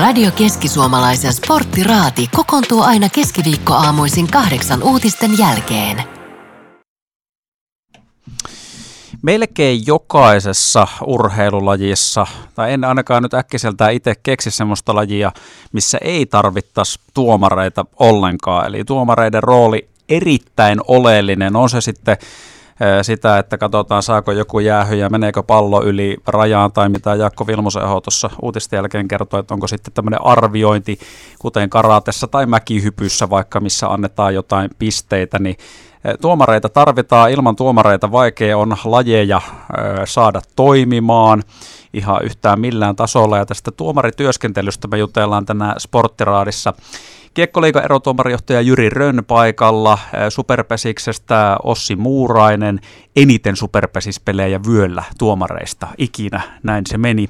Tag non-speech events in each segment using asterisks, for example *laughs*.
Radio Keski-Suomalaisen sporttiraati kokoontuu aina keskiviikkoaamuisin kahdeksan uutisten jälkeen. Melkein jokaisessa urheilulajissa, tai en ainakaan nyt äkkiseltään itse keksi semmoista lajia, missä ei tarvittaisi tuomareita ollenkaan. Eli tuomareiden rooli erittäin oleellinen. On se sitten sitä, että katsotaan saako joku jäähy ja meneekö pallo yli rajaan tai mitä Jaakko Vilmoseho tuossa uutisten jälkeen kertoi, että onko sitten tämmöinen arviointi, kuten karatessa tai mäkihypyssä vaikka, missä annetaan jotain pisteitä, niin Tuomareita tarvitaan, ilman tuomareita vaikea on lajeja saada toimimaan ihan yhtään millään tasolla. Ja tästä tuomarityöskentelystä me jutellaan tänään Sporttiraadissa Kiekkoliigan erotuomarijohtaja Jyri Rönn paikalla, Superpesiksestä Ossi Muurainen, eniten Superpesispelejä vyöllä tuomareista ikinä, näin se meni.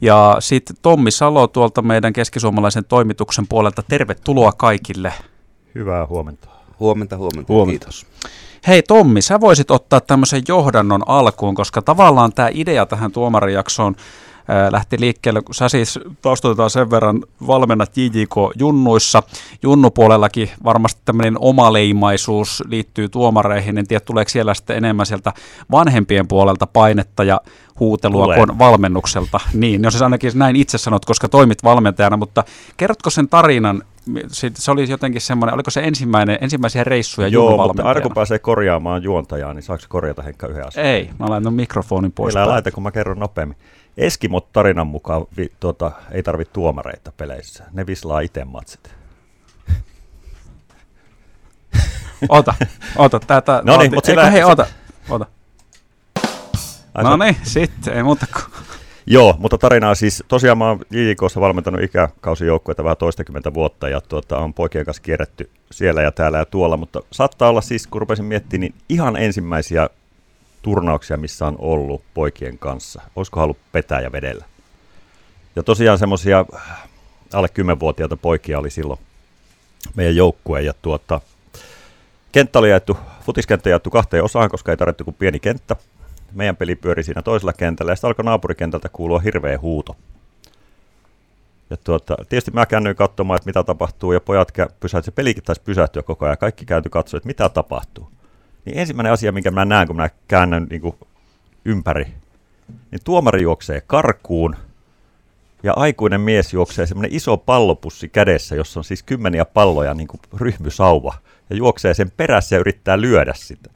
Ja sitten Tommi Salo tuolta meidän keskisuomalaisen toimituksen puolelta, tervetuloa kaikille. Hyvää huomenta. Huomenta, huomenta, huomenta. kiitos. Hei Tommi, sä voisit ottaa tämmöisen johdannon alkuun, koska tavallaan tämä idea tähän tuomarijaksoon lähti liikkeelle, kun sä siis taustoitetaan sen verran, valmennat JJK Junnuissa. Junnupuolellakin varmasti tämmöinen omaleimaisuus liittyy tuomareihin, en tiedä tuleeko siellä sitten enemmän sieltä vanhempien puolelta painetta ja huutelua Tulee. kuin valmennukselta. Niin, jos ainakin näin itse sanot, koska toimit valmentajana, mutta kerrotko sen tarinan, se oli jotenkin semmoinen, oliko se ensimmäinen, ensimmäisiä reissuja Joo, mutta aina kun pääsee korjaamaan juontajaa, niin saako korjata Henkka yhden asian? Ei, mä laitan mikrofonin pois. Älä laita, kun mä kerron nopeammin. Eskimot tarinan mukaan vi, tuota, ei tarvitse tuomareita peleissä. Ne vislaa itse matsit. *laughs* Ota, ota, tätä. No niin, mutta sillä... hei, ota, ota. No niin, sitten, ei muuta kuin. Joo, mutta tarinaa siis, tosiaan mä oon JJKssa valmentanut ikäkausijoukkueita vähän toistakymmentä vuotta ja tuota, on poikien kanssa kierretty siellä ja täällä ja tuolla, mutta saattaa olla siis, kun rupesin miettimään, niin ihan ensimmäisiä turnauksia, missä on ollut poikien kanssa. Olisiko halunnut petää ja vedellä? Ja tosiaan semmoisia alle 10-vuotiaita poikia oli silloin meidän joukkue. Ja tuota, kenttä oli jaettu, futiskenttä jaettu kahteen osaan, koska ei tarvittu kuin pieni kenttä. Meidän peli pyöri siinä toisella kentällä ja sitten alkoi naapurikentältä kuulua hirveä huuto. Ja tuota, tietysti mä käännyin katsomaan, että mitä tapahtuu, ja pojat pysähtyivät, se pelikin taisi pysähtyä koko ajan, kaikki käyty katsoa, että mitä tapahtuu. Niin ensimmäinen asia, minkä mä näen, kun mä käännän niin kuin ympäri, niin tuomari juoksee karkuun ja aikuinen mies juoksee semmoinen iso pallopussi kädessä, jossa on siis kymmeniä palloja niin kuin ryhmysauva ja juoksee sen perässä ja yrittää lyödä sitä.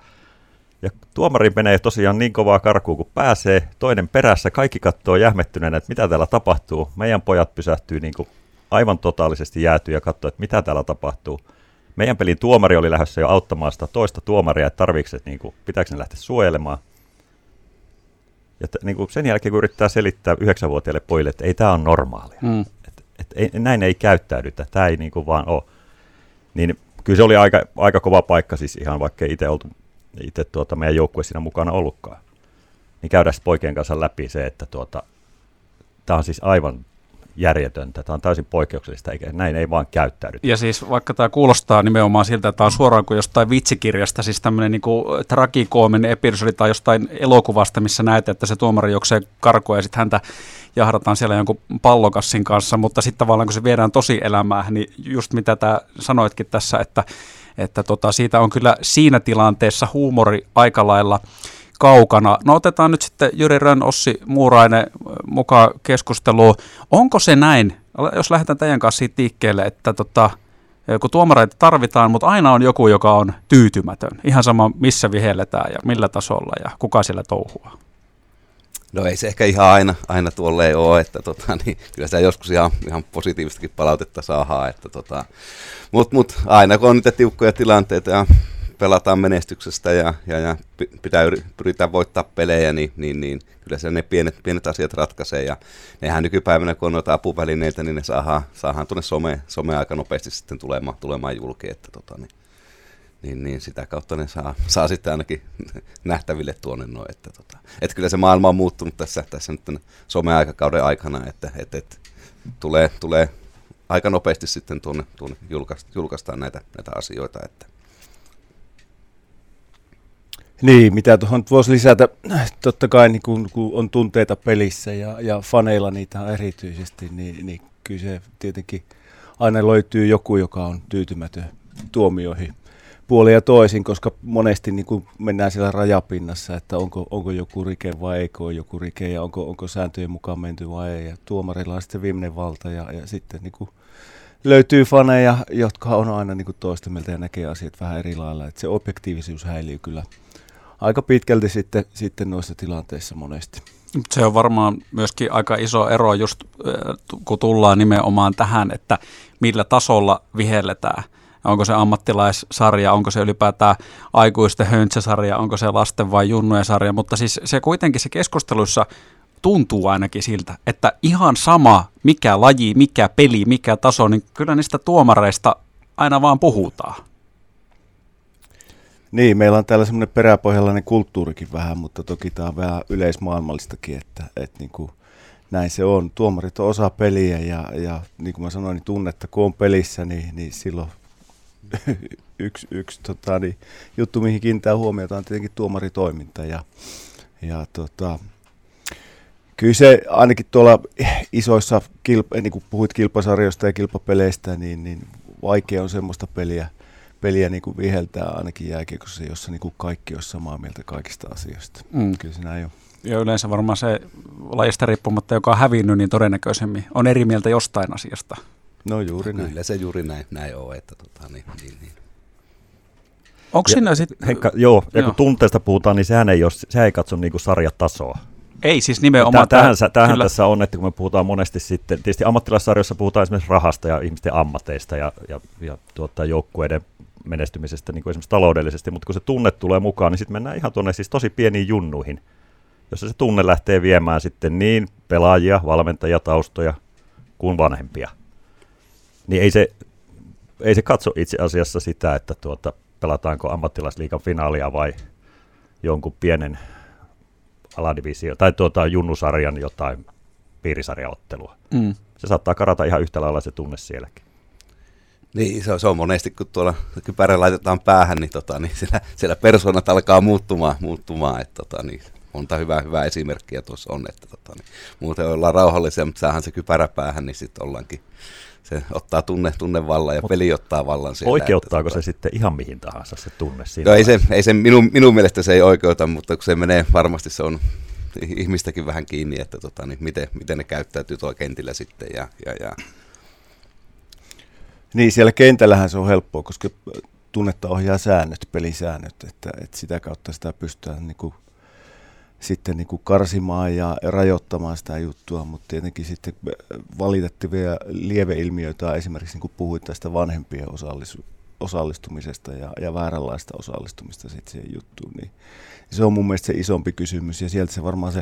Ja tuomari menee tosiaan niin kovaa karkuun kuin pääsee, toinen perässä, kaikki katsoo jähmettyneenä, että mitä täällä tapahtuu. Meidän pojat pysähtyy niin kuin aivan totaalisesti jäätyy ja katsoo, että mitä täällä tapahtuu meidän pelin tuomari oli lähdössä jo auttamaan sitä toista tuomaria, että tarviiko niin kuin, pitääkö ne lähteä suojelemaan. Ja t- niin kuin sen jälkeen, kun yrittää selittää yhdeksänvuotiaille pojille, että ei tämä ole normaalia, mm. että et, ei, näin ei käyttäydytä, tämä ei niin kuin vaan ole, niin kyllä se oli aika, aika kova paikka siis ihan vaikka itse oltu itse tuota, meidän joukkue siinä mukana ollutkaan. Niin käydään poikien kanssa läpi se, että tuota, tämä on siis aivan järjetöntä. Tämä on täysin poikkeuksellista, eikä näin ei vaan käyttäydy. Ja siis vaikka tämä kuulostaa nimenomaan siltä, että tämä on suoraan kuin jostain vitsikirjasta, siis tämmöinen niin tragikoominen episodi tai jostain elokuvasta, missä näet, että se tuomari juoksee karkoa ja sitten häntä jahdataan siellä jonkun pallokassin kanssa, mutta sitten tavallaan kun se viedään tosi elämään, niin just mitä tämä sanoitkin tässä, että, että tota, siitä on kyllä siinä tilanteessa huumori aika lailla kaukana. No otetaan nyt sitten Jyri Rönn, Ossi Muurainen mukaan keskusteluun. Onko se näin, jos lähdetään teidän kanssa siitä liikkeelle, että tota, kun tuomareita tarvitaan, mutta aina on joku, joka on tyytymätön. Ihan sama, missä vihelletään ja millä tasolla ja kuka siellä touhua. No ei se ehkä ihan aina, aina tuolle ole, että tota, *laughs* niin, kyllä sitä joskus ihan, ihan positiivistakin palautetta saadaan. Että tota, mutta mut, aina kun on niitä tiukkoja tilanteita ja pelataan menestyksestä ja, ja, ja pitää pyritään voittaa pelejä, niin, niin, niin kyllä se ne pienet, pienet asiat ratkaisee. Ja nehän nykypäivänä, kun on noita apuvälineitä, niin ne saadaan, saadaan tuonne some, some aika nopeasti sitten tulemaan, tulemaan julki. Että tota, niin, niin, niin, sitä kautta ne saa, saa sitten ainakin nähtäville tuonne noin. Että, tota, että kyllä se maailma on muuttunut tässä, tässä nyt someaikakauden aikana, että, että, että tulee, tulee aika nopeasti sitten tuonne, tuonne julkaistaan näitä, näitä asioita. Että, niin, mitä tuohon voisi lisätä, totta kai niin kun, kun on tunteita pelissä ja, ja faneilla niitä erityisesti, niin, niin kyllä se tietenkin aina löytyy joku, joka on tyytymätön tuomioihin puoli ja toisin, koska monesti niin kuin mennään siellä rajapinnassa, että onko, onko joku rike vai eikö ole joku rike ja onko, onko sääntöjen mukaan menty vai ei. Ja tuomarilla on sitten viimeinen valta ja, ja sitten niin löytyy faneja, jotka on aina niin kuin toista mieltä ja näkee asiat vähän eri lailla. Että se objektiivisuus häilyy kyllä aika pitkälti sitten, sitten noissa tilanteissa monesti. Se on varmaan myöskin aika iso ero just kun tullaan nimenomaan tähän, että millä tasolla vihelletään. Onko se ammattilaissarja, onko se ylipäätään aikuisten höntsäsarja, onko se lasten vai junnujen sarja, mutta siis se kuitenkin se keskusteluissa tuntuu ainakin siltä, että ihan sama mikä laji, mikä peli, mikä taso, niin kyllä niistä tuomareista aina vaan puhutaan. Niin, meillä on täällä semmoinen peräpohjalainen kulttuurikin vähän, mutta toki tämä on vähän yleismaailmallistakin, että, että niin kuin näin se on. Tuomarit on osa peliä ja, ja niin kuin mä sanoin, niin tunnetta kun on pelissä, niin, niin silloin *laughs* yksi, yksi tota, niin, juttu, mihin kiinnittää huomiota, on tietenkin tuomaritoiminta. Ja, ja tota, kyllä se ainakin tuolla isoissa, kilpa, niin kuin puhuit kilpasarjoista ja kilpapeleistä, niin, niin vaikea on semmoista peliä, peliä niin kuin viheltää ainakin jääkiekossa, jossa niin kuin kaikki olisi samaa mieltä kaikista asioista. Mm. Kyllä se näin on. Ja yleensä varmaan se lajista riippumatta, joka on hävinnyt, niin todennäköisemmin on eri mieltä jostain asiasta. No juuri näin. Kyllä se juuri näin, näin on. Että tota, niin, niin, niin. Onko siinä sitten... Henkka, joo, ja joo. kun tunteesta puhutaan, niin sehän ei, ole, sehän ei katso niin kuin sarjatasoa. Ei siis nimenomaan. Tähän, tähän, tähän tässä on, että kun me puhutaan monesti sitten, tietysti ammattilaissarjoissa puhutaan esimerkiksi rahasta ja ihmisten ammateista ja, ja, ja tuottaa joukkueiden menestymisestä niin kuin esimerkiksi taloudellisesti, mutta kun se tunne tulee mukaan, niin sitten mennään ihan tuonne siis tosi pieniin junnuihin, jossa se tunne lähtee viemään sitten niin pelaajia, valmentajia, taustoja kuin vanhempia. Niin ei se, ei se katso itse asiassa sitä, että tuota, pelataanko ammattilaisliikan finaalia vai jonkun pienen aladivisio tai tuota, junnusarjan jotain piirisarjaottelua. Mm. Se saattaa karata ihan yhtä lailla se tunne sielläkin. Niin, se on, se on monesti, kun tuolla kypärä laitetaan päähän, niin, tota, niin siellä, siellä persoonat alkaa muuttumaan, muuttumaan että tota, niin, monta hyvää, hyvää esimerkkiä tuossa on, että tota, niin, muuten ollaan rauhallisia, mutta saadaan se kypärä päähän, niin sitten ollaankin, se ottaa tunne, tunne vallan ja Mut peli ottaa vallan siellä. Oikeuttaako että, se tota... sitten ihan mihin tahansa se tunne? Siinä no ei se, ei se minun, minun mielestä se ei oikeuta, mutta kun se menee, varmasti se on ihmistäkin vähän kiinni, että tota, niin miten, miten ne käyttäytyy tuolla kentillä sitten ja, ja, ja niin, siellä kentällähän se on helppoa, koska tunnetta ohjaa säännöt, pelisäännöt, että, että sitä kautta sitä pystytään niin kuin, sitten niin kuin karsimaan ja rajoittamaan sitä juttua, mutta tietenkin sitten valitettavia lieveilmiöitä esimerkiksi niin kuin puhuit tästä vanhempien osallisu- osallistumisesta ja, ja vääränlaista osallistumista sitten siihen juttuun, niin se on mun mielestä se isompi kysymys ja sieltä se varmaan se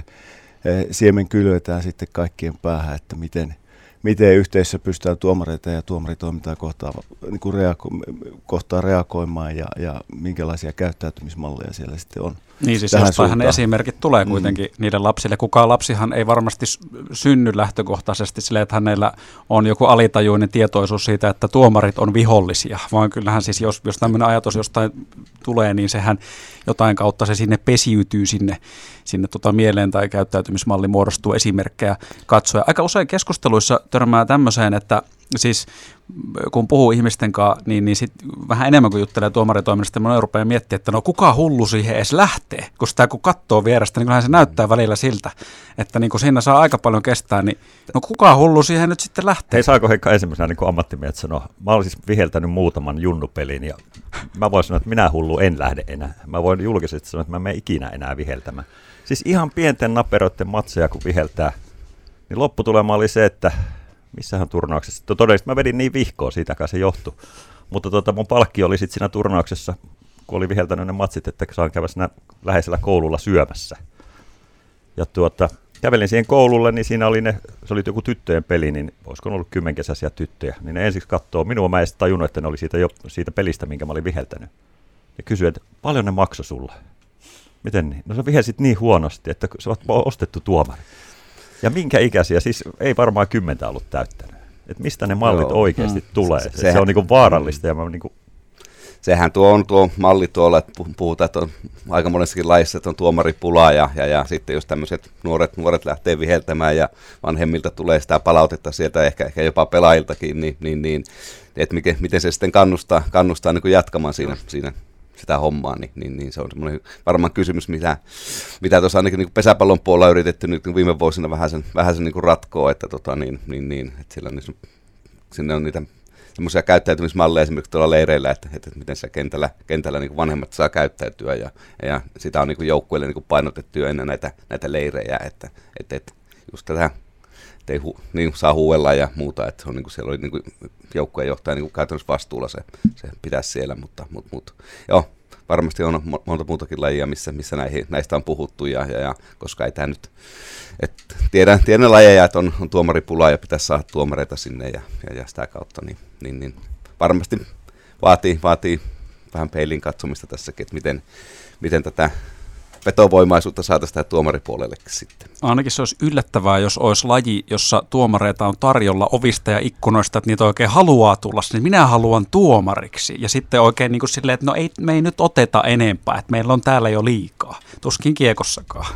eh, siemen kylvetään sitten kaikkien päähän, että miten, miten yhteisössä pystytään tuomareita ja tuomaritoimintaa kohtaan, niin kuin reago- kohtaan reagoimaan ja, ja minkälaisia käyttäytymismalleja siellä sitten on. Niin siis jostainhan esimerkit tulee mm. kuitenkin mm. niille lapsille. Kukaan lapsihan ei varmasti synny lähtökohtaisesti sille, että hänellä on joku alitajuinen tietoisuus siitä, että tuomarit on vihollisia, vaan kyllähän siis jos, jos tämmöinen ajatus jostain tulee, niin sehän jotain kautta se sinne pesiytyy sinne, sinne tota mieleen tai käyttäytymismalli muodostuu esimerkkejä katsoja. Aika usein keskusteluissa törmää tämmöiseen, että siis kun puhuu ihmisten kanssa, niin, niin sit vähän enemmän kuin juttelee tuomaritoiminnasta, niin rupeaa miettimään, että no kuka hullu siihen edes lähtee, kun sitä kun katsoo vierestä, niin kyllähän se näyttää välillä siltä, että niin kun siinä saa aika paljon kestää, niin no kuka hullu siihen nyt sitten lähtee? Hei, saako Heikka ensimmäisenä niin ammattimiehet sanoa, mä olen siis viheltänyt muutaman junnupelin ja mä voin sanoa, että minä hullu en lähde enää. Mä voin julkisesti sanoa, että mä menen ikinä enää viheltämään. Siis ihan pienten naperoiden matseja kun viheltää, niin lopputulema oli se, että missähän turnauksessa. Todennäköisesti mä vedin niin vihkoa, siitäkään se johtui. Mutta tota, mun palkki oli sitten siinä turnauksessa, kun oli viheltänyt ne matsit, että saan käydä siinä läheisellä koululla syömässä. Ja tuota, kävelin siihen koululle, niin siinä oli ne, se oli joku tyttöjen peli, niin olisiko ollut kymmenkesäisiä tyttöjä. Niin ne ensiksi katsoo minua, mä en tajunnut, että ne oli siitä, jo, siitä pelistä, minkä mä olin viheltänyt. Ja kysyi, että paljon ne maksoi sulle? Miten niin? No sä vihelsit niin huonosti, että sä oot ostettu tuomari. Ja minkä ikäisiä? Siis ei varmaan kymmentä ollut täyttänyt. Et mistä ne mallit Joo. oikeasti mm. tulee? Se, se on niinku vaarallista ja mä niinku sehän tuo on tuo malli tuolla, että puhutaan, että on aika monessakin lajissa, että on tuomaripula ja, ja, ja sitten jos tämmöiset nuoret, nuoret lähtee viheltämään ja vanhemmilta tulee sitä palautetta sieltä, ehkä, ehkä jopa pelaajiltakin, niin, niin, niin että miten, miten se sitten kannustaa, kannustaa niin kuin jatkamaan siinä, siinä sitä hommaa, niin, niin, niin se on semmoinen varmaan kysymys, mitä, mitä tuossa ainakin niin pesäpallon puolella on yritetty nyt niin viime vuosina vähän sen, vähän sen niin ratkoa, että, tota, niin, niin, niin, että sillä niin, sinne on niitä semmoisia käyttäytymismalleja esimerkiksi tuolla leireillä, että, että miten se kentällä, kentällä niin vanhemmat saa käyttäytyä ja, ja sitä on niin joukkueille niin painotettu ennen näitä, näitä leirejä, että, että, että just tätä ei hu, niin saa huuella ja muuta, että on, niin kuin, siellä oli niin kuin, joukkueen johtaja niin käytännössä vastuulla se, se pitäisi siellä, mutta, mutta, mutta joo, varmasti on monta muutakin lajia, missä, missä näihin, näistä on puhuttu, ja, ja, ja koska ei tämä nyt, et tiedän, tiedän lajeja, että on, on tuomaripula ja pitäisi saada tuomareita sinne ja, ja, ja sitä kautta, niin, niin, niin varmasti vaatii, vaatii vähän peilin katsomista tässäkin, että miten, miten tätä vetovoimaisuutta saataisiin tähän tuomaripuolellekin sitten. Ainakin se olisi yllättävää, jos olisi laji, jossa tuomareita on tarjolla ovista ja ikkunoista, että niitä oikein haluaa tulla, niin minä haluan tuomariksi. Ja sitten oikein niin kuin silleen, että no ei, me ei nyt oteta enempää, että meillä on täällä jo liikaa. Tuskin kiekossakaan.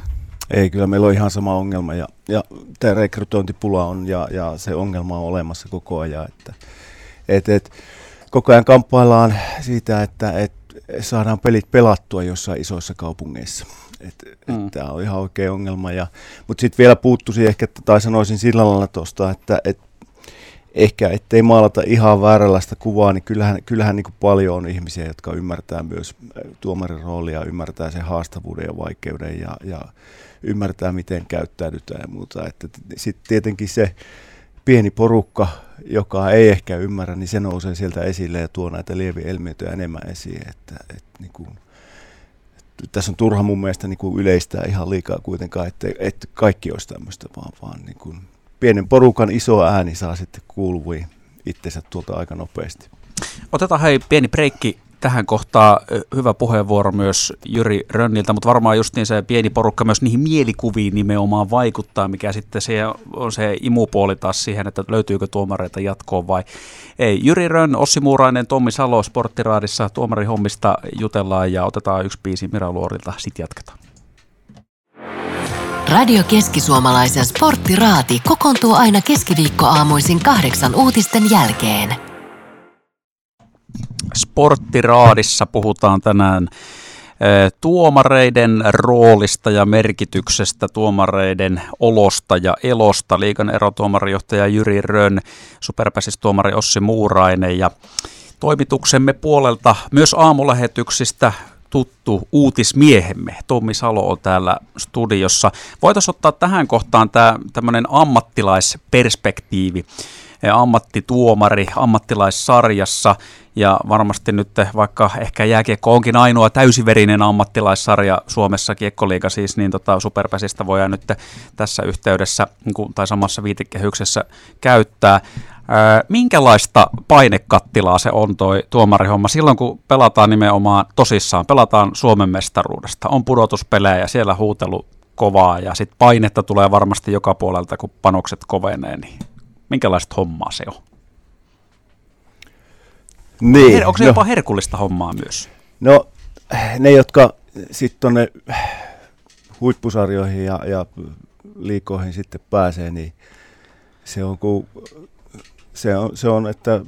Ei, kyllä meillä on ihan sama ongelma ja, ja tämä rekrytointipula on ja, ja se ongelma on olemassa koko ajan. Että, et, et, koko ajan kamppaillaan siitä, että et, saadaan pelit pelattua jossain isoissa kaupungeissa. Et, mm. Tämä on ihan oikea ongelma. Ja, mutta sitten vielä puuttuisi ehkä, tai sanoisin sillä lailla tuosta, että et, ehkä ettei maalata ihan vääränlaista kuvaa, niin kyllähän, kyllähän niin kuin paljon on ihmisiä, jotka ymmärtää myös tuomarin roolia, ymmärtää sen haastavuuden ja vaikeuden ja, ja ymmärtää, miten käyttäydytään ja muuta. Sitten tietenkin se pieni porukka, joka ei ehkä ymmärrä, niin se nousee sieltä esille ja tuo näitä lievielmiöitä enemmän esiin. Että, että niin kuin, tässä on turha mun mielestä niin kuin yleistää ihan liikaa kuitenkaan, että, että kaikki olisi tämmöistä, vaan, vaan niin kuin pienen porukan iso ääni saa sitten kuuluviin itsensä tuolta aika nopeasti. Otetaan hei pieni breikki tähän kohtaan hyvä puheenvuoro myös Jyri Rönniltä, mutta varmaan just niin se pieni porukka myös niihin mielikuviin nimenomaan vaikuttaa, mikä sitten se on se imupuoli taas siihen, että löytyykö tuomareita jatkoon vai ei. Jyri Rönn, Ossi Muurainen, Tommi Salo Sporttiraadissa tuomarihommista jutellaan ja otetaan yksi biisi Mira Luorilta, sitten jatketaan. Radio Keski-Suomalaisen Sporttiraati kokoontuu aina keskiviikkoaamuisin kahdeksan uutisten jälkeen. Sporttiraadissa puhutaan tänään tuomareiden roolista ja merkityksestä, tuomareiden olosta ja elosta. Liikan erotuomarijohtaja Jyri Rönn, superpäsistuomari Ossi Muurainen ja toimituksemme puolelta myös aamulähetyksistä tuttu uutismiehemme. Tommi Salo on täällä studiossa. Voitaisiin ottaa tähän kohtaan tämä tämmöinen ammattilaisperspektiivi ammattituomari ammattilaissarjassa ja varmasti nyt vaikka ehkä jääkiekko onkin ainoa täysiverinen ammattilaissarja Suomessa, kiekkoliiga siis, niin tota Superpäsistä voidaan nyt tässä yhteydessä niin tai samassa viitekehyksessä käyttää. minkälaista painekattilaa se on toi tuomarihomma silloin, kun pelataan nimenomaan tosissaan, pelataan Suomen mestaruudesta, on pudotuspelejä ja siellä huutelu kovaa ja sitten painetta tulee varmasti joka puolelta, kun panokset kovenee, niin minkälaista hommaa se on? Niin, Her- onko se no, jopa herkullista hommaa myös? No ne, jotka sitten tuonne huippusarjoihin ja, ja liikoihin sitten pääsee, niin se on, ku, se on, se on että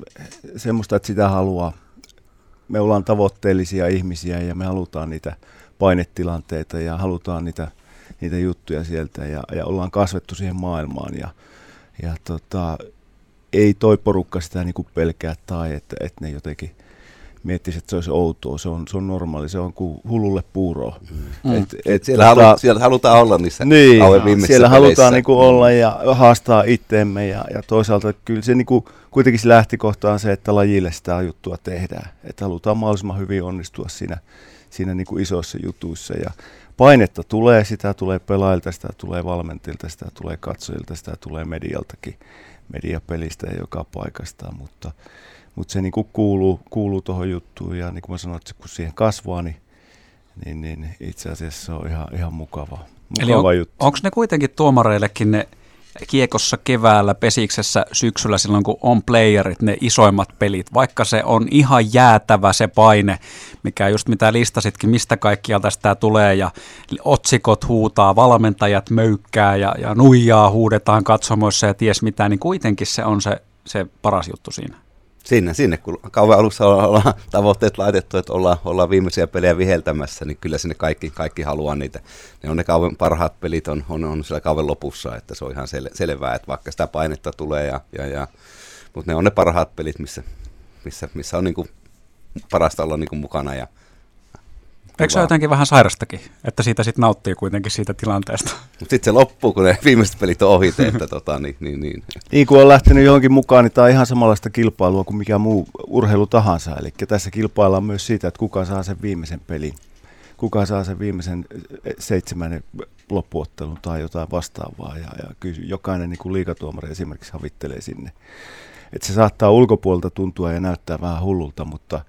semmoista, että sitä haluaa. Me ollaan tavoitteellisia ihmisiä ja me halutaan niitä painetilanteita ja halutaan niitä, niitä juttuja sieltä ja, ja ollaan kasvettu siihen maailmaan ja, ja tota, ei toi porukka sitä niin kuin pelkää tai että, että ne jotenkin miettisi, että se olisi outoa. Se on, se on normaali, se on kuin hululle puuroa. Mm. Et, et, siellä, tota, halu, siellä halutaan olla niissä niin, siellä halutaan niin kuin olla ja haastaa itteemme ja, ja toisaalta kyllä se niin kuin, kuitenkin se lähtökohta on se, että lajille sitä juttua tehdään. Että halutaan mahdollisimman hyvin onnistua siinä, siinä niin kuin isoissa jutuissa ja painetta tulee, sitä tulee pelaajilta, sitä tulee valmentilta, sitä tulee katsojilta, sitä tulee medialtakin mediapelistä ja joka paikasta, mutta, mutta se niin kuin kuuluu, kuuluu tuohon juttuun ja niin kuin mä sanoin, että kun siihen kasvaa, niin, niin, niin itse asiassa se on ihan, ihan mukava, mukava Eli on, juttu. onko ne kuitenkin tuomareillekin ne kiekossa keväällä, pesiksessä syksyllä silloin, kun on playerit, ne isoimmat pelit, vaikka se on ihan jäätävä se paine, mikä just mitä listasitkin, mistä kaikkialta sitä tulee ja otsikot huutaa, valmentajat möykkää ja, ja nuijaa huudetaan katsomoissa ja ties mitä, niin kuitenkin se on se, se paras juttu siinä. Sinne, sinne, kun kauan alussa ollaan tavoitteet laitettu, että ollaan, ollaan viimeisiä pelejä viheltämässä, niin kyllä sinne kaikki, kaikki haluaa niitä. Ne on ne kauan parhaat pelit on, on, on siellä kauan lopussa, että se on ihan sel, selvää, että vaikka sitä painetta tulee, ja, ja, ja, mutta ne on ne parhaat pelit, missä, missä, missä on niin kuin parasta olla niin kuin mukana ja, Eikö se ole jotenkin vähän sairastakin, että siitä sitten nauttii kuitenkin siitä tilanteesta? Mutta sitten se loppuu, kun ne viimeiset pelit on ohi, että tota, niin, niin, niin. Niin kun on lähtenyt johonkin mukaan, niin tämä on ihan samanlaista kilpailua kuin mikä muu urheilu tahansa. Eli tässä kilpaillaan myös siitä, että kuka saa sen viimeisen pelin. Kuka saa sen viimeisen eh, seitsemän loppuottelun tai jotain vastaavaa. Ja, ja kyllä jokainen niin kuin liikatuomari esimerkiksi havittelee sinne. Että se saattaa ulkopuolelta tuntua ja näyttää vähän hullulta, mutta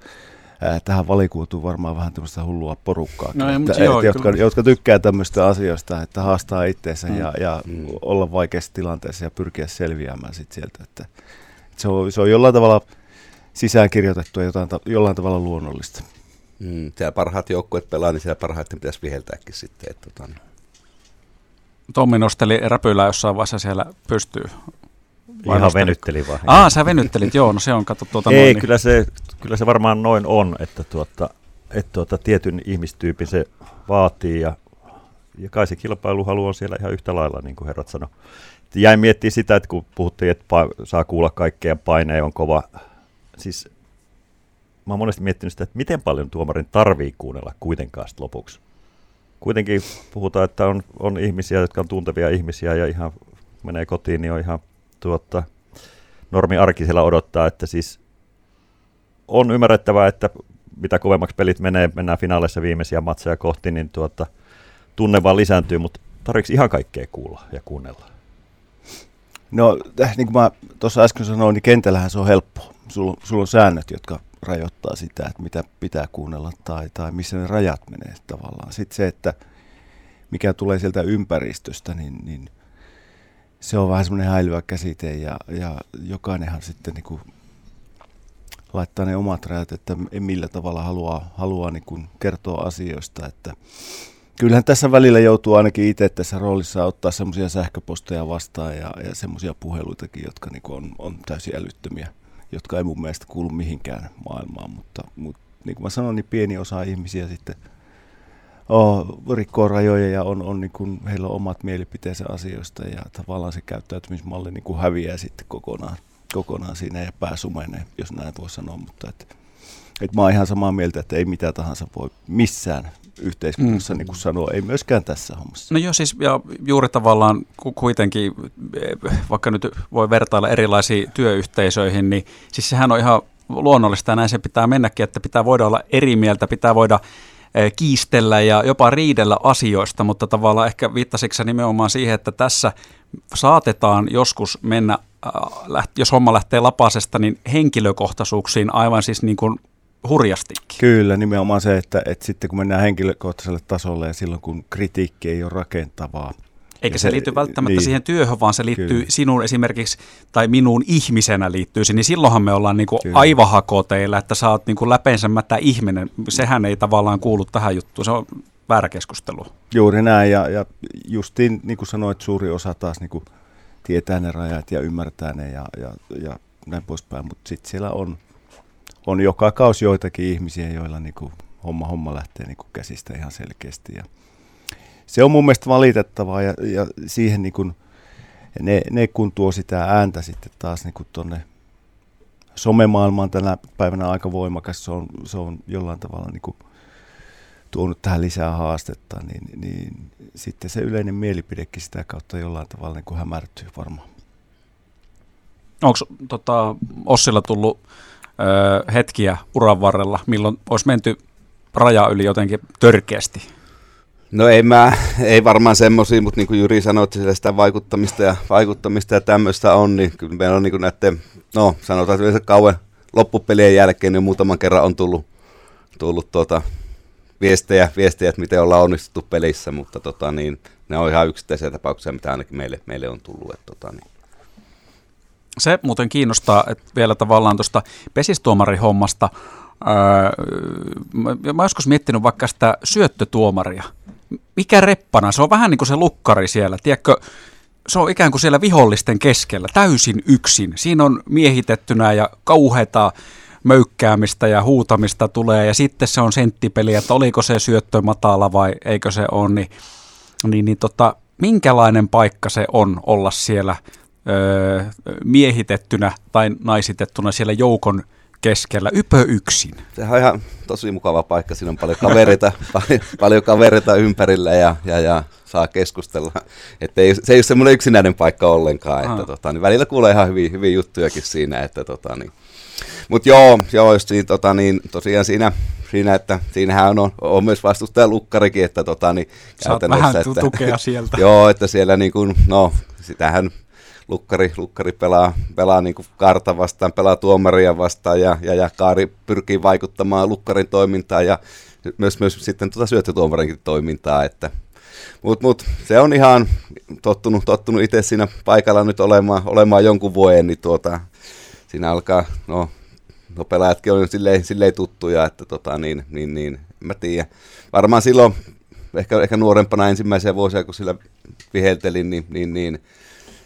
tähän valikuutuu varmaan vähän tämmöistä hullua porukkaa, no, että, että, joo, jotka, jotka tykkää tämmöistä asioista, että haastaa itseensä mm. ja, ja mm. olla vaikeassa tilanteessa ja pyrkiä selviämään sit sieltä. Että, että se, on, se on jollain tavalla sisäänkirjoitettua jotain, jollain tavalla luonnollista. Mm, siellä parhaat joukkueet pelaa, niin siellä parhaiten pitäisi viheltääkin sitten. Että, tota, niin. Tommi nosteli räpylää jossain vaiheessa siellä pystyy. Ihan venytteli vaan. Aa, sä venyttelit, joo, no se on katso tuota Ei, noin, niin. kyllä se kyllä se varmaan noin on, että, tuota, että tuota, tietyn ihmistyypin se vaatii ja, ja kai se kilpailuhalu on siellä ihan yhtä lailla, niin kuin herrat sanoi. Jäin miettimään sitä, että kun puhuttiin, että pa- saa kuulla kaikkea, paine on kova. Siis mä oon monesti miettinyt sitä, että miten paljon tuomarin tarvii kuunnella kuitenkaan lopuksi. Kuitenkin puhutaan, että on, on ihmisiä, jotka on tuntevia ihmisiä ja ihan menee kotiin, niin on ihan tuota, normi arki siellä odottaa, että siis on ymmärrettävää, että mitä kovemmaksi pelit menee, mennään finaaleissa viimeisiä matseja kohti, niin tuota, tunne vaan lisääntyy, mutta tarvitsetko ihan kaikkea kuulla ja kuunnella? No, äh, niin kuin mä tuossa äsken sanoin, niin kentällähän se on helppo. Sulla, sulla on säännöt, jotka rajoittaa sitä, että mitä pitää kuunnella tai, tai missä ne rajat menee tavallaan. Sitten se, että mikä tulee sieltä ympäristöstä, niin, niin se on vähän semmoinen häilyvä käsite ja, ja jokainenhan sitten niin kuin laittaa ne omat rajat, että millä tavalla haluaa, haluaa niin kuin kertoa asioista. Että kyllähän tässä välillä joutuu ainakin itse tässä roolissa ottaa semmoisia sähköposteja vastaan ja, ja semmoisia puheluitakin, jotka niin on, on täysin älyttömiä, jotka ei mun mielestä kuulu mihinkään maailmaan, mutta, mutta niin kuin mä sanoin, niin pieni osa ihmisiä sitten oh, rikkoo rajoja ja on, on niin kuin, heillä on omat mielipiteensä asioista ja tavallaan se käyttäytymismalli niin kuin häviää sitten kokonaan kokonaan siinä ja pää sumenee, jos näin voi sanoa, mutta että, että mä oon ihan samaa mieltä, että ei mitä tahansa voi missään yhteiskunnassa mm. niin kuin sanoa, ei myöskään tässä hommassa. No joo, siis ja juuri tavallaan kuitenkin, vaikka nyt voi vertailla erilaisiin työyhteisöihin, niin siis sehän on ihan luonnollista ja näin se pitää mennäkin, että pitää voida olla eri mieltä, pitää voida e, kiistellä ja jopa riidellä asioista, mutta tavallaan ehkä viittasitko nimenomaan siihen, että tässä saatetaan joskus mennä jos homma lähtee lapasesta, niin henkilökohtaisuuksiin aivan siis niin kuin hurjastikin. Kyllä, nimenomaan se, että, että sitten kun mennään henkilökohtaiselle tasolle ja silloin kun kritiikki ei ole rakentavaa, eikä se, se liity välttämättä niin, siihen työhön, vaan se liittyy kyllä. sinun esimerkiksi, tai minuun ihmisenä liittyy niin silloinhan me ollaan niin kuin aivahakoteilla, että sä oot niin kuin läpensämättä ihminen. Sehän ei tavallaan kuulu tähän juttuun, se on väärä keskustelu. Juuri näin, ja, ja justiin niin kuin sanoit, suuri osa taas niin kuin tietää ne rajat ja ymmärtää ne ja, ja, ja näin poispäin. Mutta sitten siellä on, on joka kausi joitakin ihmisiä, joilla niinku homma, homma lähtee niinku käsistä ihan selkeästi. Ja se on mun mielestä valitettavaa ja, ja siihen niinku, ne, ne, kun tuo sitä ääntä sitten taas niinku tuonne somemaailmaan tänä päivänä aika voimakas, se on, se on jollain tavalla niinku tuonut tähän lisää haastetta, niin, niin sitten se yleinen mielipidekin sitä kautta jollain tavalla niin kuin hämärtyy varmaan. Onko tota, Ossilla tullut ö, hetkiä uran varrella, milloin olisi menty raja yli jotenkin törkeästi? No ei, mä, ei varmaan semmoisia, mutta niin kuin Jyri sanoi, että sitä vaikuttamista ja, vaikuttamista ja tämmöistä on, niin kyllä meillä on niin näiden, no sanotaan, että kauan loppupelien jälkeen niin muutaman kerran on tullut, tullut tuota, viestejä, viestejä, että miten ollaan onnistuttu pelissä, mutta tota, niin, ne on ihan yksittäisiä tapauksia, mitä ainakin meille, meille on tullut. Että, tota, niin. Se muuten kiinnostaa, että vielä tavallaan tuosta pesistuomarihommasta, öö, mä joskus miettinyt vaikka sitä syöttötuomaria. Mikä reppana? Se on vähän niin kuin se lukkari siellä, tiedätkö? Se on ikään kuin siellä vihollisten keskellä, täysin yksin. Siinä on miehitettynä ja kauheita möykkäämistä ja huutamista tulee ja sitten se on senttipeli, että oliko se syöttö matala vai eikö se ole, niin, niin, niin tota, minkälainen paikka se on olla siellä öö, miehitettynä tai naisitettuna siellä joukon keskellä, ypö yksin. Sehän on ihan tosi mukava paikka, siinä on paljon kavereita, *laughs* paljon, paljon kavereita ympärillä ja, ja, ja saa keskustella. Että ei, se ei ole semmoinen yksinäinen paikka ollenkaan, että tota, niin välillä kuulee ihan hyviä, hyviä juttujakin siinä, että tota, niin, mutta joo, joo just niin, tota, niin, tosiaan siinä, siinä, että siinähän on, on myös vastustaja Lukkarikin, että tota, niin, Saat vähän että, tukea *laughs* sieltä. joo, että siellä niin kuin, no, sitähän lukkari, lukkari pelaa, pelaa niin kuin Kaarta vastaan, pelaa tuomaria vastaan ja, ja, ja Kaari pyrkii vaikuttamaan lukkarin toimintaan ja myös, myös sitten tuota syöttötuomarinkin toimintaa, että mutta mut, se on ihan tottunut, tottunut itse siinä paikalla nyt olemaan, olemaan jonkun vuoden, niin tuota, siinä alkaa, no, no pelaajatkin on silleen, silleen tuttuja, että tota, niin, niin, niin, mä tiedän. Varmaan silloin, ehkä, ehkä nuorempana ensimmäisiä vuosia, kun sillä viheltelin, niin, niin, niin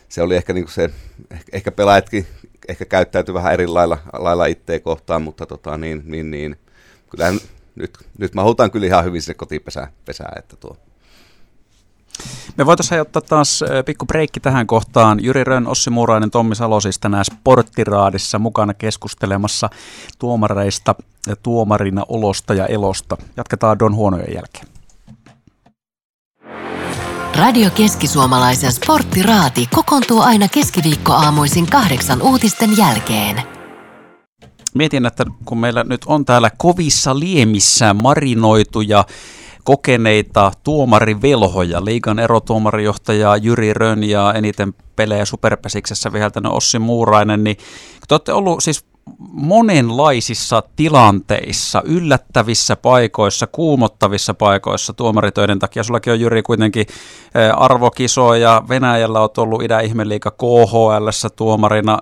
se oli ehkä niin se, ehkä, ehkä pelaajatkin ehkä käyttäytyi vähän eri lailla, lailla itseä kohtaan, mutta tota, niin, niin, niin, kyllähän nyt, nyt mahutaan kyllä ihan hyvin sinne kotipesään, pesään, että tuo, me voitaisiin ottaa taas pikku breikki tähän kohtaan. Jyri Rönn, Ossi Muurainen, Tommi Salo siis tänään Sporttiraadissa mukana keskustelemassa tuomareista, tuomarina olosta ja elosta. Jatketaan Don Huonojen jälkeen. Radio Keski-Suomalaisen Sporttiraati kokoontuu aina keskiviikkoaamuisin kahdeksan uutisten jälkeen. Mietin, että kun meillä nyt on täällä kovissa liemissä marinoituja kokeneita tuomarivelhoja, liigan erotuomarijohtaja Jyri Rön ja eniten pelejä superpesiksessä viheltänyt Ossi Muurainen, niin te olette ollut siis monenlaisissa tilanteissa, yllättävissä paikoissa, kuumottavissa paikoissa tuomaritöiden takia. Sullakin on Jyri kuitenkin arvokisoja, Venäjällä on ollut idän-ihmeliiga KHL tuomarina,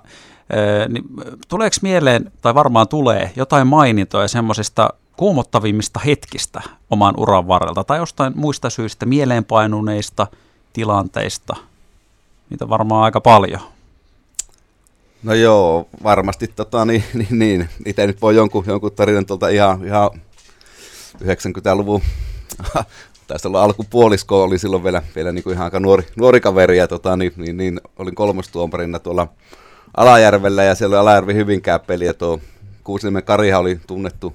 niin tuleeko mieleen, tai varmaan tulee, jotain mainintoja semmoisista kuumottavimmista hetkistä oman uran varrelta tai jostain muista syistä mieleenpainuneista tilanteista? Niitä varmaan aika paljon. No joo, varmasti tota, niin, *laughs* niin, niin. itse nyt voi jonkun, jonkun tarinan tuolta ihan, ihan 90-luvun *laughs* taisi olla alkupuolisko, oli silloin vielä, vielä niin kuin ihan aika nuori, nuori kaveri, ja tota, niin, niin, niin, olin kolmostuomarina tuolla Alajärvellä, ja siellä oli Alajärvi Hyvinkään peli, ja tuo Kuusiniemen Kariha oli tunnettu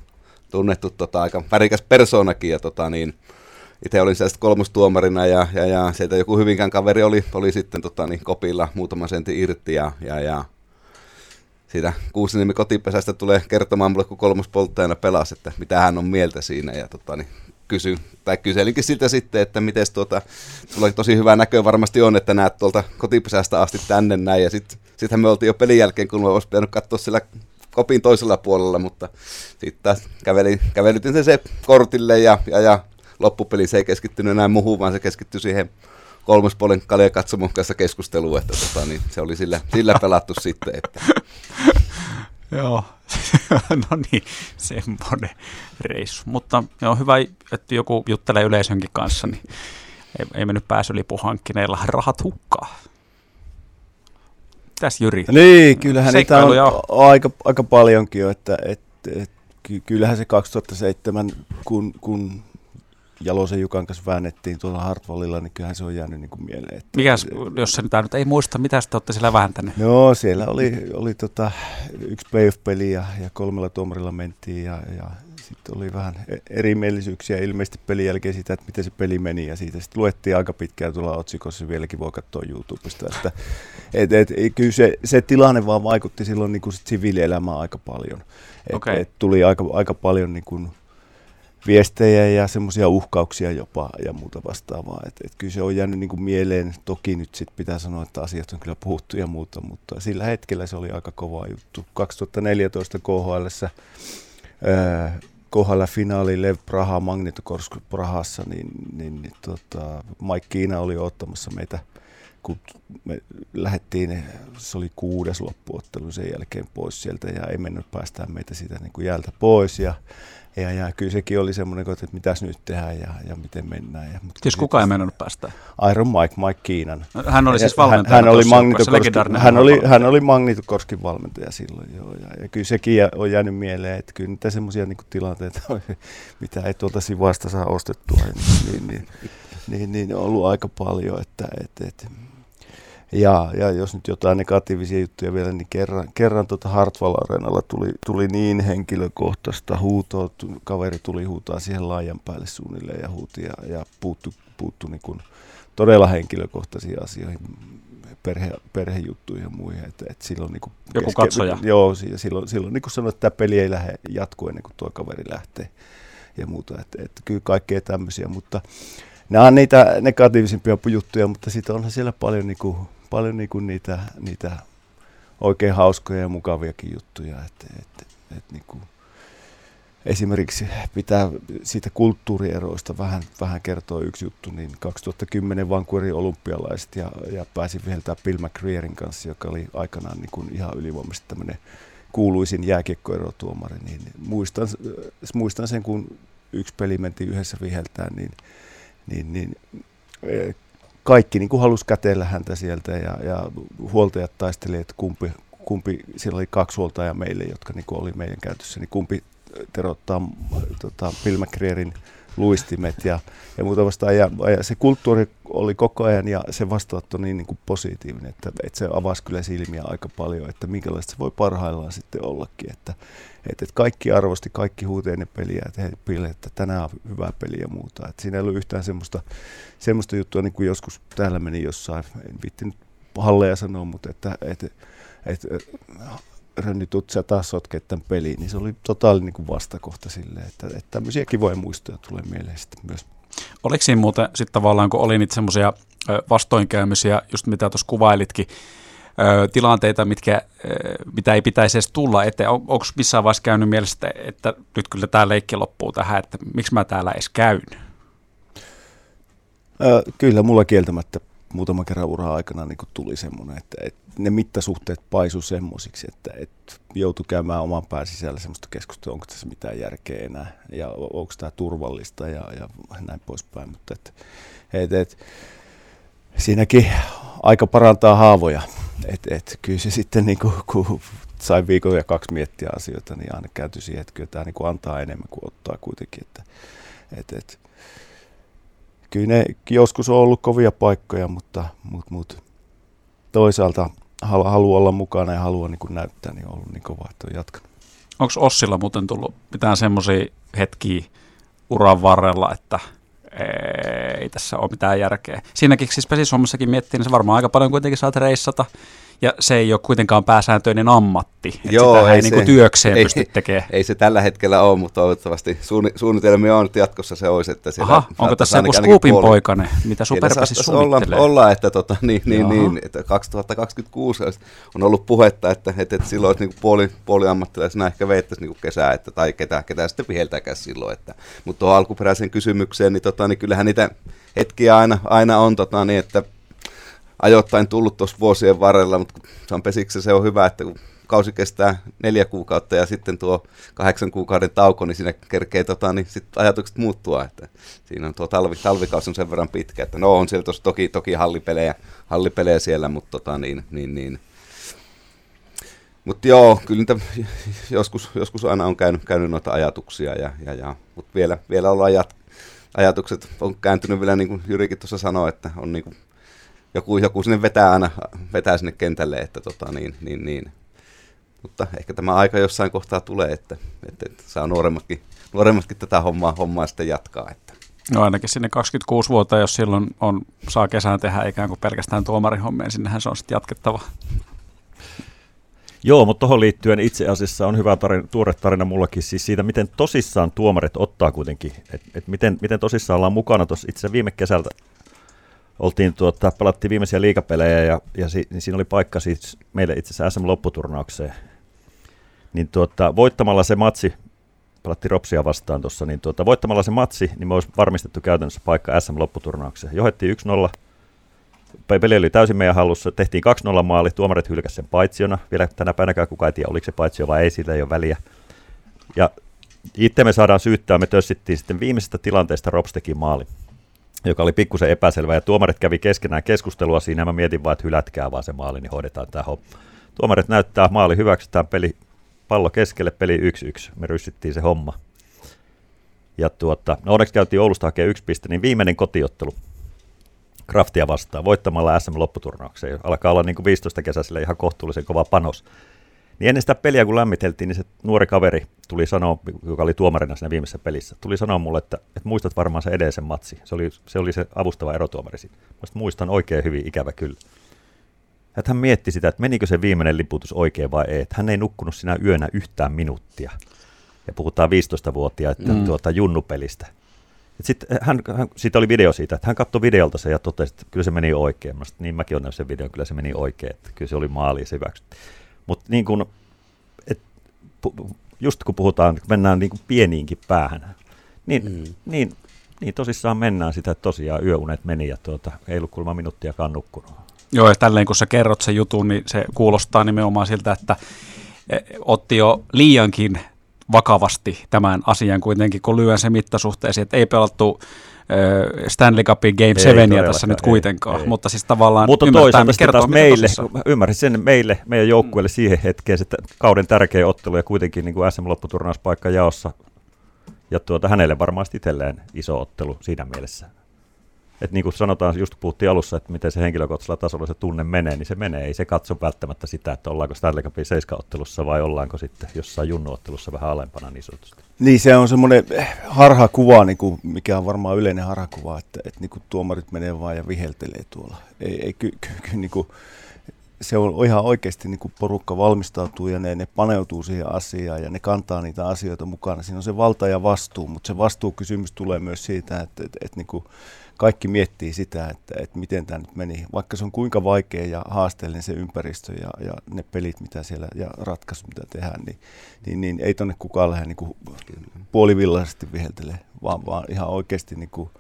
tunnettu tota, aika värikäs persoonakin ja tota, niin, itse olin sieltä kolmostuomarina ja, ja, ja sieltä joku hyvinkään kaveri oli, oli sitten tota, niin, kopilla muutama sentti irti ja, ja, ja siitä Kuusinimi kotipesästä tulee kertomaan mulle, kun kolmospolttajana pelasi, että mitä hän on mieltä siinä ja tota, niin, kysy, tai kyselinkin siltä sitten, että miten tuota, sulla tosi hyvä näkö varmasti on, että näet tuolta kotipesästä asti tänne näin, ja sitten sittenhän me oltiin jo pelin jälkeen, kun me olisi pitänyt katsoa siellä kopin toisella puolella, mutta sitten kävelin, kävelytin sen se kortille ja, ja, ja loppupeli se ei keskittynyt enää muuhun, vaan se keskittyi siihen kolmospuolen kalja katsomon kanssa keskusteluun, että tota, niin se oli sillä, sillä pelattu *laughs* sitten. Että. *laughs* Joo, *laughs* no niin, semmoinen reissu. Mutta on hyvä, että joku juttelee yleisönkin kanssa, niin ei, ei mennyt pääsylipuhankkineilla rahat hukkaa. Mitäs Jyri? Niin, kyllähän niitä on jo. aika, aika paljonkin jo, että et, et, kyllähän se 2007, kun, kun Jalosen Jukan kanssa väännettiin tuolla Hartwallilla, niin kyllähän se on jäänyt niin kuin mieleen. Että, Mikäs, jos se nyt ei muista, mitä te olette siellä vääntäneet? Joo, siellä oli, oli tota, yksi playoff-peli ja, ja kolmella tuomarilla mentiin ja, ja sitten oli vähän e- erimielisyyksiä ilmeisesti pelin jälkeen siitä, että miten se peli meni ja siitä sitten luettiin aika pitkään tuolla otsikossa, vieläkin voi katsoa YouTubesta. Että, *laughs* et, et, kyllä se, se, tilanne vaan vaikutti silloin niin kuin sit siviilielämään aika paljon. Et, okay. et tuli aika, aika paljon niin kuin viestejä ja semmoisia uhkauksia jopa ja muuta vastaavaa. Et, et kyllä se on jäänyt niin kuin mieleen. Toki nyt sit pitää sanoa, että asiat on kyllä puhuttu ja muuta, mutta sillä hetkellä se oli aika kova juttu. 2014 KHL kohdalla finaali Lev Praha, Magnitokorsk Prahassa, niin, niin, niin tota, Mike Kiina oli ottamassa meitä, kun me lähdettiin, se oli kuudes loppuottelu sen jälkeen pois sieltä ja ei mennyt päästään meitä siitä niin kuin jäältä pois. Ja ja, ja kyllä sekin oli semmoinen, että mitäs nyt tehdään ja, ja miten mennään. Ja, mutta siis kuka ei mennyt päästä? Iron Mike, Mike Kiinan. No, hän oli siis valmentaja. Hän, hän, oli Magnitokorskin, hän, oli, hän oli Magnitokorskin valmentaja silloin, joo. Ja, ja kyllä sekin on jäänyt mieleen, että kyllä niitä semmoisia niin tilanteita, *laughs* mitä ei tuolta sivasta saa ostettua, niin, niin, niin, niin, niin on ollut aika paljon, että, että, että ja, ja jos nyt jotain negatiivisia juttuja vielä, niin kerran, kerran tuota Hartwall Areenalla tuli, tuli niin henkilökohtaista huutoa, kaveri tuli huutaa siihen laajan päälle suunnilleen ja huuti ja, ja puuttu, puuttu niin kuin todella henkilökohtaisiin asioihin, perhe, perhejuttuihin ja muihin. Että, että silloin niin kuin Joku keske, katsoja. Joo, silloin, silloin niin kuin sanoin, että tämä peli ei lähde jatkuu ennen kuin tuo kaveri lähtee ja muuta. Että, että kyllä kaikkea tämmöisiä, mutta nämä on niitä negatiivisimpia juttuja, mutta sitten onhan siellä paljon niin kuin paljon niin kuin niitä, niitä oikein hauskoja ja mukaviakin juttuja. Että, että, että niin kuin esimerkiksi pitää siitä kulttuurieroista vähän, vähän kertoa yksi juttu, niin 2010 Vancouverin olympialaiset ja, ja pääsin viheltää Bill McCreerin kanssa, joka oli aikanaan niin kuin ihan ylivoimaisesti tämmöinen kuuluisin jääkiekkoerotuomari, niin muistan, muistan sen, kun yksi peli mentiin yhdessä viheltään, niin, niin, niin kaikki niin kuin halusi kätellä häntä sieltä ja, ja huoltajat taistelivat, että kumpi, kumpi, siellä oli kaksi huoltajaa meille, jotka niin kuin oli meidän käytössä, niin kumpi terottaa tota, Bill McCreerin luistimet ja, ja muuta vastaan. Ja, ja, se kulttuuri oli koko ajan ja se vastaanotto niin, niin kuin positiivinen, että, että se avasi kyllä silmiä aika paljon, että minkälaista se voi parhaillaan sitten ollakin. Että, että, kaikki arvosti, kaikki huuteinen peliä, että, pille, että tänään on hyvää peliä ja muuta. Että siinä ei ollut yhtään semmoista, semmoista juttua, niin kuin joskus täällä meni jossain, en vitti nyt halleja sanoa, mutta että, että, että, että Rönni Tutsia taas sotkee tämän peliin, niin se oli totaalinen niin vastakohta sille, että, että tämmöisiä kivoja muistoja tulee mieleen sitten myös. Oliko siinä muuten sitten tavallaan, kun oli niitä semmoisia vastoinkäymisiä, just mitä tuossa kuvailitkin, tilanteita, mitkä, mitä ei pitäisi edes tulla eteen. On, onko missään vaiheessa käynyt mielessä, että, että nyt kyllä tämä leikki loppuu tähän, että miksi mä täällä edes käyn? kyllä, mulla kieltämättä muutama kerran uraa aikana niin tuli semmoinen, että, että ne mittasuhteet paisu semmoisiksi, että, että joutui käymään oman pään sisällä semmoista keskustelua, onko tässä mitään järkeä enää ja onko tämä turvallista ja, ja näin poispäin. Mutta et, et, et, siinäkin aika parantaa haavoja. Et, et, kyllä se sitten, niin kuin, kun sai viikon ja kaksi miettiä asioita, niin aina käyty siihen, että kyllä tämä niin kuin antaa enemmän kuin ottaa kuitenkin. Että, et, et, kyllä ne joskus on ollut kovia paikkoja, mutta, mutta, mutta toisaalta halu, haluaa olla mukana ja haluaa niin näyttää, niin on ollut niin kova, että on jatkanut. Onko Ossilla muuten tullut mitään semmoisia hetkiä uran varrella, että ei tässä ole mitään järkeä. Siinäkin siis pesishommassakin miettii, niin se varmaan aika paljon kuitenkin saat reissata ja se ei ole kuitenkaan pääsääntöinen ammatti. Joo, sitä ei, ei niin kuin työkseen ei, pysty tekemään. Ei se tällä hetkellä ole, mutta toivottavasti suunnitelmia on, että jatkossa se olisi. Että Aha, onko tässä joku scoopin poikane, mitä Superpesi suunnittelee? Olla, olla, että, tota, niin, niin, niin, että 2026 on ollut puhetta, että, että, että silloin niin puoli, puoli ammattilaisena ehkä veittäisi niin kesää, että, tai ketä, ketä sitten viheltäkään silloin. Että, mutta tuohon alkuperäiseen kysymykseen, niin, tota, niin kyllähän niitä hetkiä aina, aina on, tota, niin, että ajoittain tullut tuossa vuosien varrella, mutta on pesiksi se on hyvä, että kun kausi kestää neljä kuukautta ja sitten tuo kahdeksan kuukauden tauko, niin siinä kerkee tota, niin sit ajatukset muuttua. Että siinä on tuo talvi, talvikausi on sen verran pitkä, että no on siellä toki, toki hallipelejä, hallipelejä siellä, mutta tota, niin, niin, niin. Mutta joo, kyllä niitä joskus, joskus aina on käynyt, käynyt noita ajatuksia, ja, ja, ja. mutta vielä, vielä ollaan jat, ajatukset on kääntynyt vielä, niin kuin Jyrikin tuossa sanoi, että on niin kuin joku, joku sinne vetää aina vetää sinne kentälle, että tota, niin, niin, niin. Mutta ehkä tämä aika jossain kohtaa tulee, että, että, että saa nuoremmatkin, nuoremmatkin tätä hommaa, hommaa sitten jatkaa. Että. No ainakin sinne 26 vuotta, jos silloin on, saa kesään tehdä ikään kuin pelkästään tuomarihommeen, sinnehän se on sitten jatkettava. Joo, mutta tuohon liittyen itse asiassa on hyvä tarina, tuore tarina mullakin siis siitä, miten tosissaan tuomarit ottaa kuitenkin, että et miten, miten tosissaan ollaan mukana tuossa itse viime kesältä oltiin tuota, pelattiin viimeisiä liikapelejä ja, ja si, niin siinä oli paikka siis meille itse asiassa SM-lopputurnaukseen. Niin tuota, voittamalla se matsi pelattiin Ropsia vastaan tuossa, niin tuota, voittamalla se matsi, niin me olisi varmistettu käytännössä paikka SM-lopputurnaukseen. Johettiin 1-0, peli oli täysin meidän hallussa, tehtiin 2-0 maali, tuomarit hylkäsivät sen paitsiona. Vielä tänä päivänä kukaan ei tiedä, oliko se paitsio vai ei, sillä ei ole väliä. Ja itse me saadaan syyttää, me tössittiin sitten viimeisestä tilanteesta Rops teki maali, joka oli pikkusen epäselvä, ja tuomarit kävi keskenään keskustelua siinä, mä mietin vaan, että hylätkää vaan se maali, niin hoidetaan tämä homma. Tuomarit näyttää, maali hyväksytään, peli, pallo keskelle, peli 1-1, me ryssittiin se homma. Ja tuota, no onneksi käytiin Oulusta hakemaan yksi piste, niin viimeinen kotiottelu Kraftia vastaan voittamalla SM-lopputurnaukseen. Alkaa olla niin kuin 15 kesäiselle ihan kohtuullisen kova panos. Niin ennen sitä peliä, kun lämmiteltiin, niin se nuori kaveri tuli sanoa, joka oli tuomarina siinä viimeisessä pelissä, tuli sanoa mulle, että, että muistat varmaan se edellisen matsi. Se oli, se oli se avustava erotuomari siinä. Mä muistan oikein hyvin, ikävä kyllä. Että hän mietti sitä, että menikö se viimeinen liputus oikein vai ei. Että hän ei nukkunut sinä yönä yhtään minuuttia. Ja puhutaan 15-vuotiaiden mm. tuota, junnupelistä. Sitten hän, hän, siitä oli video siitä, että hän katsoi videolta se ja totesi, että kyllä se meni oikein. Mä sit, niin mäkin olen sen videon, kyllä se meni oikein, että kyllä se oli maali ja se hyväksytti. Mutta niin kun, et, just kun puhutaan, kun mennään niin kuin pieniinkin päähän, niin, mm. niin, niin tosissaan mennään sitä, että tosiaan yöunet meni ja tuota, ei ollut kulma minuuttiakaan nukkunut. Joo, ja tälleen kun sä kerrot sen jutun, niin se kuulostaa nimenomaan siltä, että e, otti jo liiankin vakavasti tämän asian kuitenkin, kun lyön se mittasuhteeseen, että ei pelattu Stanley Cupin Game 7 tässä nyt kuitenkaan, ei, mutta siis tavallaan Mutta toisaalta sitten taas meille, ymmärsin sen meille, meidän joukkueelle mm. siihen hetkeen, että kauden tärkeä ottelu ja kuitenkin niin kuin SM-lopputurnauspaikka jaossa, ja tuota, hänelle varmaan itselleen iso ottelu siinä mielessä että niin kuin sanotaan, just puhuttiin alussa, että miten se henkilökohtaisella tasolla se tunne menee, niin se menee. Ei se katso välttämättä sitä, että ollaanko Stanley Cupin seiskaottelussa vai ollaanko sitten jossain junnuottelussa vähän alempana niin sanotusti. Niin, se on semmoinen harhakuva, niin kuin, mikä on varmaan yleinen harhakuva, että, että niin kuin tuomarit menee vaan ja viheltelee tuolla. Ei, ei ky, ky, ky, niin kuin, se on ihan oikeasti niin kuin porukka valmistautuu ja ne, ne paneutuu siihen asiaan ja ne kantaa niitä asioita mukana. Siinä on se valta ja vastuu, mutta se vastuukysymys tulee myös siitä, että, että, että niin kuin, kaikki miettii sitä, että, että miten tämä nyt meni. Vaikka se on kuinka vaikea ja haasteellinen se ympäristö ja, ja ne pelit, mitä siellä ja ratkaisut, mitä tehdään, niin, niin, niin ei tonne kukaan lähde niin puolivillaisesti viheltelee, vaan, vaan ihan oikeasti niin kuin,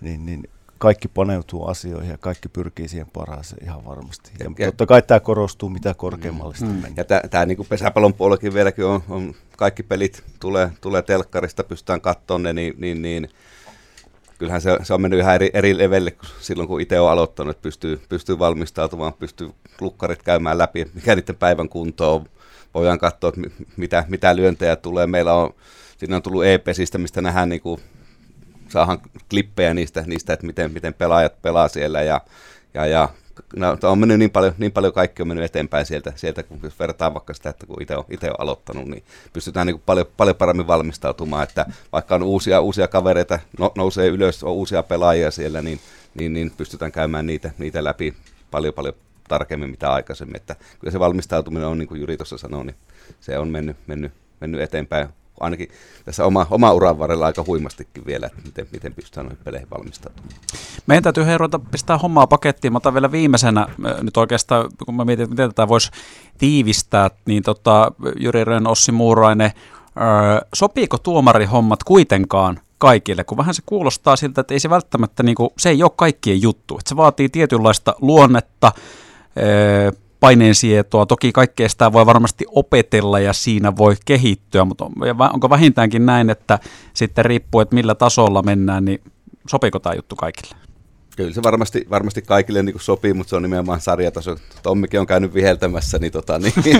niin, niin kaikki paneutuu asioihin ja kaikki pyrkii siihen parhaaseen ihan varmasti. Ja, ja totta kai tämä korostuu mitä korkeammalle mm, mm. Ja tämä niin pesäpallon puolellakin vieläkin on, on, kaikki pelit tulee, tulee telkkarista, pystytään katsomaan ne, niin, niin, niin kyllähän se, se on mennyt ihan eri, eri levelle silloin, kun itse on aloittanut, että pystyy, pystyy valmistautumaan, pystyy lukkarit käymään läpi, mikä niiden päivän kunto on. Voidaan katsoa, että mitä, mitä lyöntejä tulee. Meillä on, siinä on tullut e-pesistä, mistä nähdään niin kuin, saadaan klippejä niistä, niistä että miten, miten pelaajat pelaa siellä ja, ja, ja no, on mennyt niin paljon, niin paljon kaikki on mennyt eteenpäin sieltä, sieltä kun jos vertaa vaikka sitä, että kun itse on, itse on aloittanut, niin pystytään niin paljon, paljon paremmin valmistautumaan, että vaikka on uusia, uusia kavereita, no, nousee ylös, on uusia pelaajia siellä, niin, niin, niin pystytään käymään niitä, niitä läpi paljon paljon tarkemmin mitä aikaisemmin, että kyllä se valmistautuminen on, niin kuin Juri tuossa sanoi, niin se on mennyt, mennyt, mennyt eteenpäin ainakin tässä oma, oma uran varrella aika huimastikin vielä, että miten, miten pystytään noihin peleihin valmistautumaan. Meidän täytyy hei ruveta pistää hommaa pakettiin. Mä otan vielä viimeisenä nyt oikeastaan, kun mä mietin, että miten tätä voisi tiivistää, niin tota, Jyri Rön, Ossi Muurainen, öö, sopiiko tuomarihommat kuitenkaan kaikille, kun vähän se kuulostaa siltä, että ei se välttämättä, niin kuin, se ei ole kaikkien juttu, että se vaatii tietynlaista luonnetta, paineensietoa. Toki kaikkea sitä voi varmasti opetella ja siinä voi kehittyä, mutta onko vähintäänkin näin, että sitten riippuu, että millä tasolla mennään, niin sopiiko tämä juttu kaikille? Kyllä se varmasti, varmasti kaikille niin sopii, mutta se on nimenomaan sarjataso. Tommikin on käynyt viheltämässä, niin, tota, niin *laughs*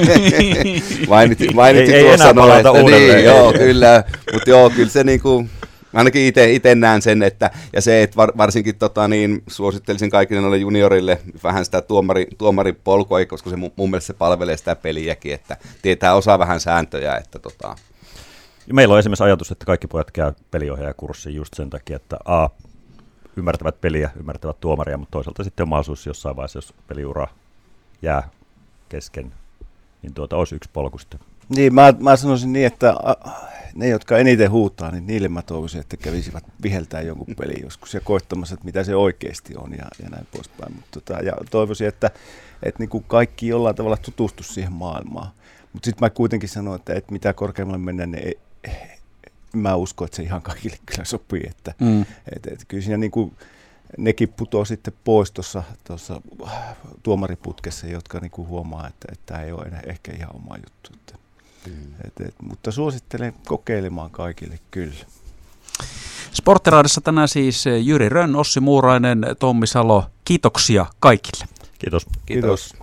*laughs* mainitsi, mainitsi ei, tuossa ei enää että, niin, joo, kyllä, mutta joo, kyllä se niin kuin, ainakin itse näen sen, että, ja se, että var, varsinkin tota, niin, suosittelisin kaikille noille juniorille vähän sitä tuomari, tuomaripolkua, koska se mun mielestä se palvelee sitä peliäkin, että tietää osaa vähän sääntöjä. Että, tota. Meillä on esimerkiksi ajatus, että kaikki pojat käy peliohjaajakurssin just sen takia, että A, ymmärtävät peliä, ymmärtävät tuomaria, mutta toisaalta sitten on mahdollisuus jossain vaiheessa, jos peliura jää kesken, niin tuota olisi yksi polku sitten. Niin, mä, mä sanoisin niin, että ne, jotka eniten huutaa, niin niille mä toivoisin, että kävisivät viheltää jonkun peli joskus ja koittamassa, että mitä se oikeasti on ja, ja näin poispäin. Mutta tota, ja toivoisin, että, että niin kuin kaikki jollain tavalla tutustu siihen maailmaan. Mutta sitten mä kuitenkin sanon, että, että mitä korkeammalle mennään, niin ei, mä uskon, että se ihan kaikille kyllä sopii. Että, Mm. et, et, kyllä siinä niin kuin, nekin putoo sitten pois tuossa tuomariputkessa, jotka niin kuin huomaa, että, että tämä ei ole enää ehkä ihan oma juttu. Että, Mm. et, et, mutta suosittelen kokeilemaan kaikille kyllä. Sporttiraadissa tänään siis Jyri Rönn, Ossi Muurainen, Tommi Salo. Kiitoksia kaikille. Kiitos. Kiitos. Kiitos.